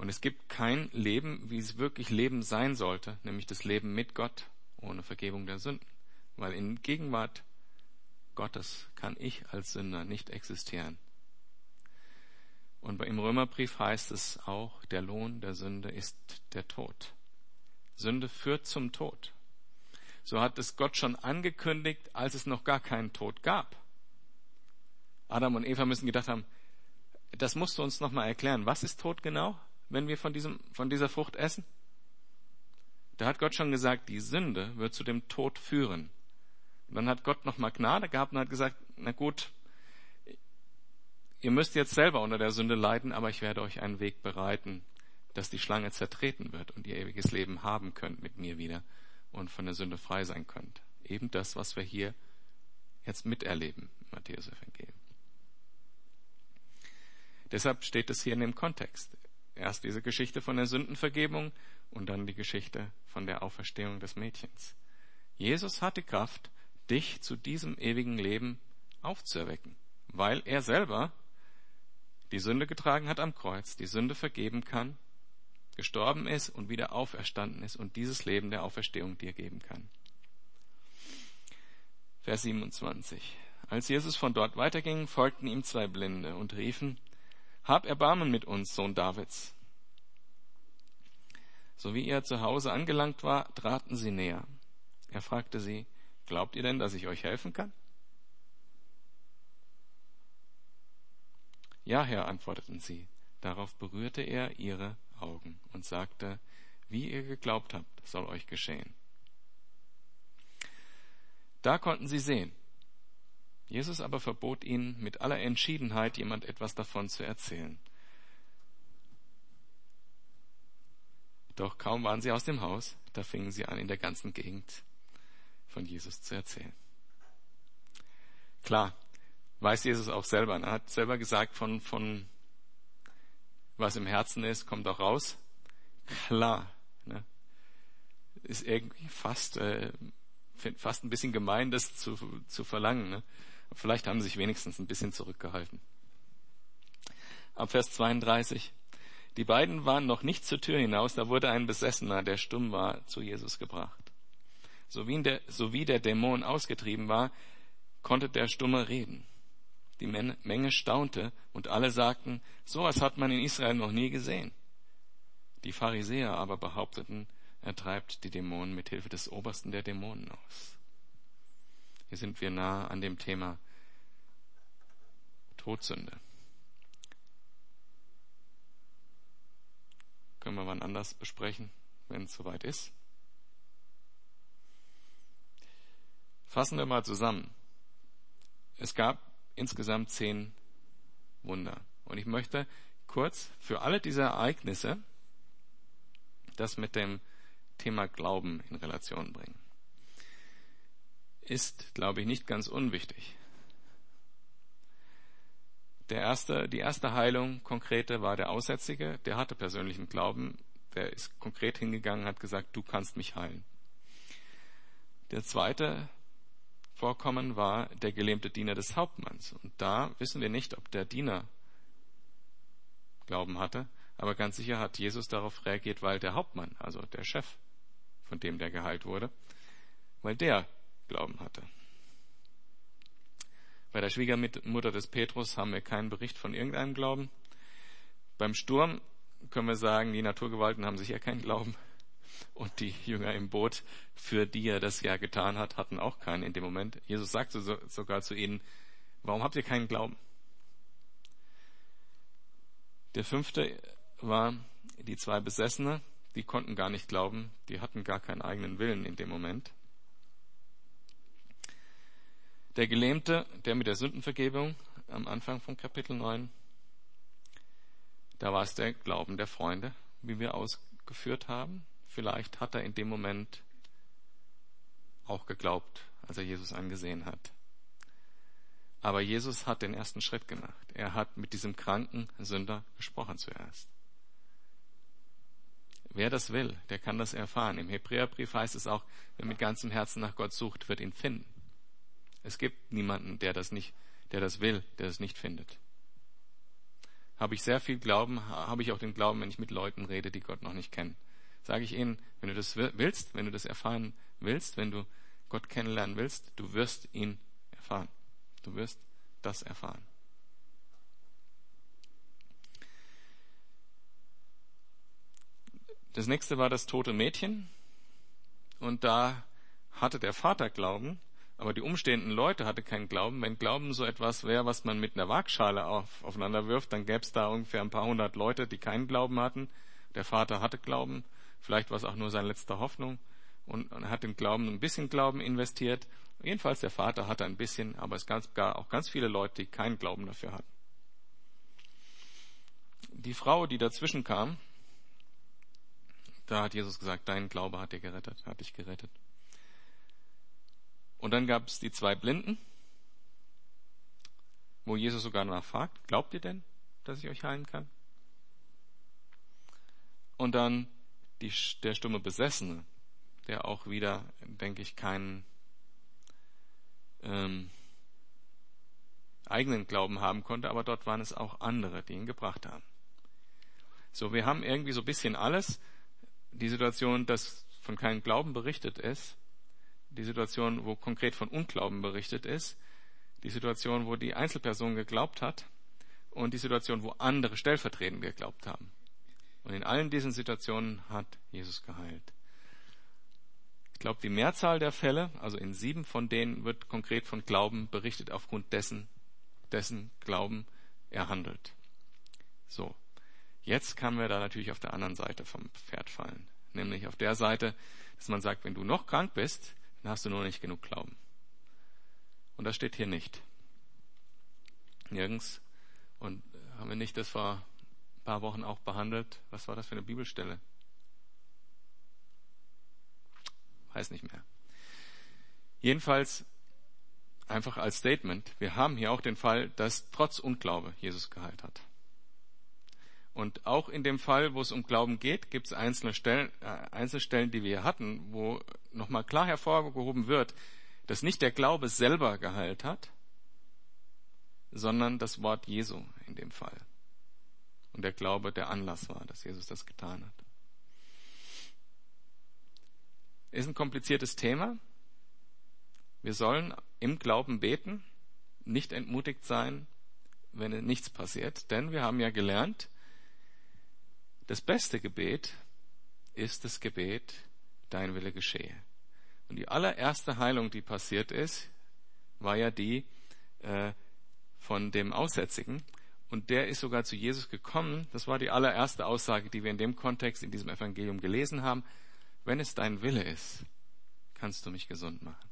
Und es gibt kein Leben, wie es wirklich Leben sein sollte, nämlich das Leben mit Gott ohne Vergebung der Sünden. Weil in Gegenwart Gottes kann ich als Sünder nicht existieren. Und im Römerbrief heißt es auch, der Lohn der Sünde ist der Tod. Sünde führt zum Tod. So hat es Gott schon angekündigt, als es noch gar keinen Tod gab. Adam und Eva müssen gedacht haben, das musst du uns nochmal erklären. Was ist Tod genau, wenn wir von, diesem, von dieser Frucht essen? Da hat Gott schon gesagt, die Sünde wird zu dem Tod führen. Und dann hat Gott nochmal Gnade gehabt und hat gesagt, na gut, ihr müsst jetzt selber unter der Sünde leiden, aber ich werde euch einen Weg bereiten, dass die Schlange zertreten wird und ihr ewiges Leben haben könnt mit mir wieder und von der Sünde frei sein könnt. Eben das, was wir hier jetzt miterleben Matthäus Evangelium. Deshalb steht es hier in dem Kontext. Erst diese Geschichte von der Sündenvergebung und dann die Geschichte von der Auferstehung des Mädchens. Jesus hat die Kraft, dich zu diesem ewigen Leben aufzuerwecken, weil er selber die Sünde getragen hat am Kreuz, die Sünde vergeben kann, gestorben ist und wieder auferstanden ist und dieses Leben der Auferstehung dir geben kann. Vers 27. Als Jesus von dort weiterging, folgten ihm zwei Blinde und riefen, Hab Erbarmen mit uns, Sohn Davids. So wie er zu Hause angelangt war, traten sie näher. Er fragte sie, Glaubt ihr denn, dass ich euch helfen kann? Ja, Herr, antworteten sie. Darauf berührte er ihre Augen und sagte, wie ihr geglaubt habt, soll euch geschehen. Da konnten sie sehen. Jesus aber verbot ihnen mit aller Entschiedenheit, jemand etwas davon zu erzählen. Doch kaum waren sie aus dem Haus, da fingen sie an, in der ganzen Gegend von Jesus zu erzählen. Klar, weiß Jesus auch selber. Er hat selber gesagt, von, von was im Herzen ist, kommt auch raus. Klar, ne? ist irgendwie fast, äh, fast ein bisschen gemein, das zu, zu verlangen. Ne? Vielleicht haben sie sich wenigstens ein bisschen zurückgehalten. Ab Vers 32. Die beiden waren noch nicht zur Tür hinaus, da wurde ein Besessener, der stumm war, zu Jesus gebracht. So wie der, so wie der Dämon ausgetrieben war, konnte der Stumme reden. Die Menge staunte und alle sagten, sowas hat man in Israel noch nie gesehen. Die Pharisäer aber behaupteten, er treibt die Dämonen mit Hilfe des Obersten der Dämonen aus. Hier sind wir nah an dem Thema Todsünde. Können wir wann anders besprechen, wenn es soweit ist. Fassen wir mal zusammen. Es gab insgesamt zehn Wunder. Und ich möchte kurz für alle diese Ereignisse das mit dem Thema Glauben in Relation bringen. Ist, glaube ich, nicht ganz unwichtig. Der erste, die erste Heilung, konkrete, war der Aussätzige, der hatte persönlichen Glauben, der ist konkret hingegangen, hat gesagt, du kannst mich heilen. Der zweite Vorkommen war der gelähmte Diener des Hauptmanns. Und da wissen wir nicht, ob der Diener Glauben hatte, aber ganz sicher hat Jesus darauf reagiert, weil der Hauptmann, also der Chef, von dem der geheilt wurde, weil der Glauben hatte. Bei der Schwiegermutter des Petrus haben wir keinen Bericht von irgendeinem Glauben. Beim Sturm können wir sagen, die Naturgewalten haben sicher keinen Glauben. Und die Jünger im Boot, für die er das ja getan hat, hatten auch keinen in dem Moment. Jesus sagte so, sogar zu ihnen, warum habt ihr keinen Glauben? Der fünfte war die zwei Besessene, die konnten gar nicht glauben, die hatten gar keinen eigenen Willen in dem Moment. Der Gelähmte, der mit der Sündenvergebung am Anfang von Kapitel 9, da war es der Glauben der Freunde, wie wir ausgeführt haben. Vielleicht hat er in dem Moment auch geglaubt, als er Jesus angesehen hat. Aber Jesus hat den ersten Schritt gemacht. Er hat mit diesem kranken Sünder gesprochen zuerst. Wer das will, der kann das erfahren. Im Hebräerbrief heißt es auch, wer mit ganzem Herzen nach Gott sucht, wird ihn finden. Es gibt niemanden, der das nicht, der das will, der das nicht findet. Habe ich sehr viel Glauben, habe ich auch den Glauben, wenn ich mit Leuten rede, die Gott noch nicht kennen sage ich Ihnen, wenn du das willst, wenn du das erfahren willst, wenn du Gott kennenlernen willst, du wirst ihn erfahren. Du wirst das erfahren. Das nächste war das tote Mädchen. Und da hatte der Vater Glauben, aber die umstehenden Leute hatte keinen Glauben. Wenn Glauben so etwas wäre, was man mit einer Waagschale auf, aufeinander wirft, dann gäbe es da ungefähr ein paar hundert Leute, die keinen Glauben hatten. Der Vater hatte Glauben Vielleicht war es auch nur seine letzte Hoffnung und, und hat den Glauben ein bisschen Glauben investiert. Jedenfalls der Vater hatte ein bisschen, aber es gab auch ganz viele Leute, die keinen Glauben dafür hatten. Die Frau, die dazwischen kam, da hat Jesus gesagt, dein Glaube hat dir gerettet, hat dich gerettet. Und dann gab es die zwei Blinden, wo Jesus sogar nachfragt, glaubt ihr denn, dass ich euch heilen kann? Und dann die, der stumme Besessene, der auch wieder, denke ich, keinen ähm, eigenen Glauben haben konnte, aber dort waren es auch andere, die ihn gebracht haben. So, wir haben irgendwie so ein bisschen alles. Die Situation, dass von keinem Glauben berichtet ist, die Situation, wo konkret von Unglauben berichtet ist, die Situation, wo die Einzelperson geglaubt hat und die Situation, wo andere stellvertretend geglaubt haben. Und in allen diesen Situationen hat Jesus geheilt. Ich glaube, die Mehrzahl der Fälle, also in sieben von denen, wird konkret von Glauben berichtet, aufgrund dessen, dessen Glauben er handelt. So. Jetzt kann wir da natürlich auf der anderen Seite vom Pferd fallen. Nämlich auf der Seite, dass man sagt, wenn du noch krank bist, dann hast du nur nicht genug Glauben. Und das steht hier nicht. Nirgends. Und haben wir nicht das vor ein paar Wochen auch behandelt? Was war das für eine Bibelstelle? Weiß nicht mehr. Jedenfalls einfach als Statement. Wir haben hier auch den Fall, dass trotz Unglaube Jesus geheilt hat. Und auch in dem Fall, wo es um Glauben geht, gibt es einzelne Stellen, äh, Einzelstellen, die wir hatten, wo nochmal klar hervorgehoben wird, dass nicht der Glaube selber geheilt hat, sondern das Wort Jesu in dem Fall. Und der Glaube der Anlass war, dass Jesus das getan hat. Ist ein kompliziertes Thema. Wir sollen im Glauben beten, nicht entmutigt sein, wenn nichts passiert, denn wir haben ja gelernt, das beste Gebet ist das Gebet, dein Wille geschehe. Und die allererste Heilung, die passiert ist, war ja die äh, von dem Aussätzigen. Und der ist sogar zu Jesus gekommen. Das war die allererste Aussage, die wir in dem Kontext, in diesem Evangelium gelesen haben. Wenn es dein Wille ist, kannst du mich gesund machen.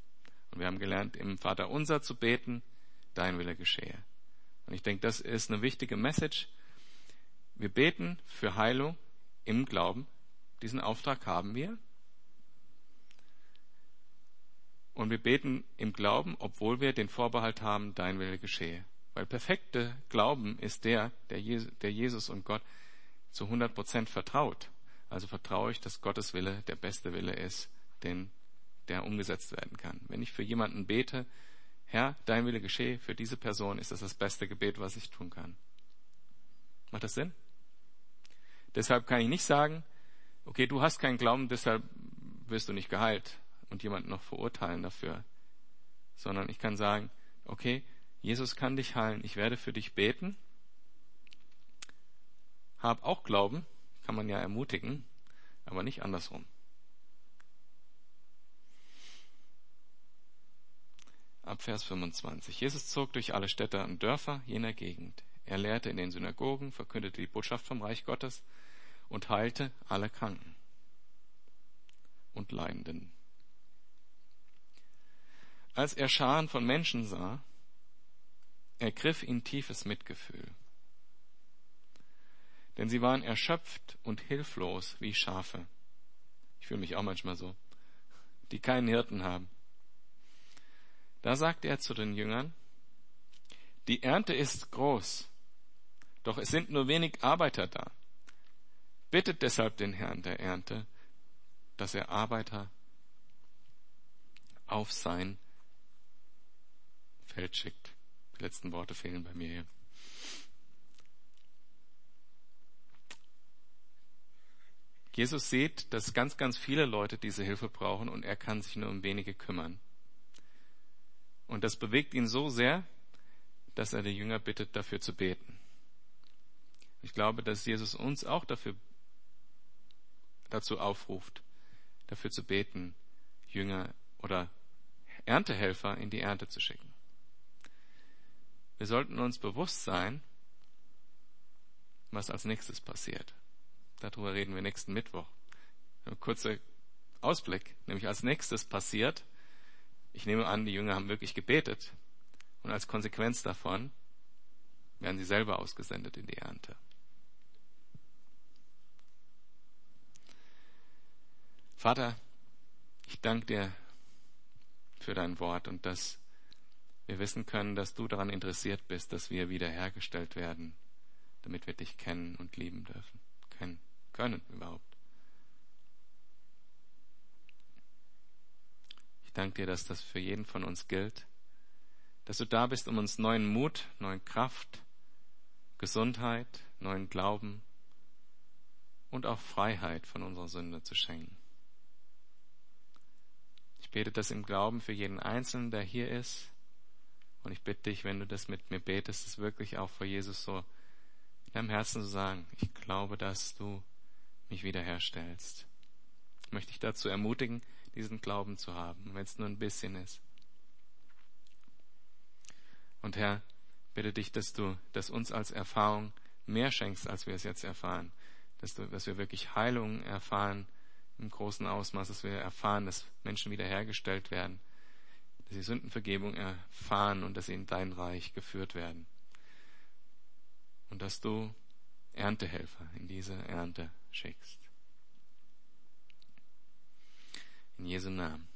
Und wir haben gelernt, im Vater unser zu beten, dein Wille geschehe. Und ich denke, das ist eine wichtige Message, wir beten für Heilung im Glauben. Diesen Auftrag haben wir. Und wir beten im Glauben, obwohl wir den Vorbehalt haben, dein Wille geschehe. Weil perfekte Glauben ist der, der Jesus und Gott zu 100 Prozent vertraut. Also vertraue ich, dass Gottes Wille der beste Wille ist, den, der umgesetzt werden kann. Wenn ich für jemanden bete, Herr, dein Wille geschehe, für diese Person ist das das beste Gebet, was ich tun kann. Macht das Sinn? Deshalb kann ich nicht sagen, okay, du hast keinen Glauben, deshalb wirst du nicht geheilt und jemanden noch verurteilen dafür. Sondern ich kann sagen, okay, Jesus kann dich heilen, ich werde für dich beten. Hab auch Glauben, kann man ja ermutigen, aber nicht andersrum. Ab Vers 25. Jesus zog durch alle Städte und Dörfer jener Gegend. Er lehrte in den Synagogen, verkündete die Botschaft vom Reich Gottes und heilte alle Kranken und Leidenden. Als er Scharen von Menschen sah, ergriff ihn tiefes Mitgefühl. Denn sie waren erschöpft und hilflos wie Schafe. Ich fühle mich auch manchmal so, die keinen Hirten haben. Da sagte er zu den Jüngern, die Ernte ist groß, doch es sind nur wenig Arbeiter da. Bittet deshalb den Herrn der Ernte, dass er Arbeiter auf sein Feld schickt. Die letzten Worte fehlen bei mir hier. Jesus sieht, dass ganz, ganz viele Leute diese Hilfe brauchen und er kann sich nur um wenige kümmern. Und das bewegt ihn so sehr, dass er die Jünger bittet, dafür zu beten. Ich glaube, dass Jesus uns auch dafür dazu aufruft, dafür zu beten, Jünger oder Erntehelfer in die Ernte zu schicken. Wir sollten uns bewusst sein, was als nächstes passiert. Darüber reden wir nächsten Mittwoch. Ein kurzer Ausblick, nämlich als nächstes passiert, ich nehme an, die Jünger haben wirklich gebetet und als Konsequenz davon werden sie selber ausgesendet in die Ernte. Vater, ich danke dir für dein Wort und dass wir wissen können, dass du daran interessiert bist, dass wir wiederhergestellt werden, damit wir dich kennen und lieben dürfen. Kennen können überhaupt. Ich danke dir, dass das für jeden von uns gilt, dass du da bist, um uns neuen Mut, neue Kraft, Gesundheit, neuen Glauben und auch Freiheit von unserer Sünde zu schenken. Bete das im Glauben für jeden Einzelnen, der hier ist. Und ich bitte dich, wenn du das mit mir betest, es wirklich auch vor Jesus so in deinem Herzen zu sagen, ich glaube, dass du mich wiederherstellst. Ich möchte dich dazu ermutigen, diesen Glauben zu haben, wenn es nur ein bisschen ist. Und Herr, bitte dich, dass du das uns als Erfahrung mehr schenkst, als wir es jetzt erfahren. Dass, du, dass wir wirklich Heilung erfahren im großen Ausmaß, dass wir erfahren, dass Menschen wiederhergestellt werden, dass sie Sündenvergebung erfahren und dass sie in dein Reich geführt werden. Und dass du Erntehelfer in diese Ernte schickst. In Jesu Namen. Amen.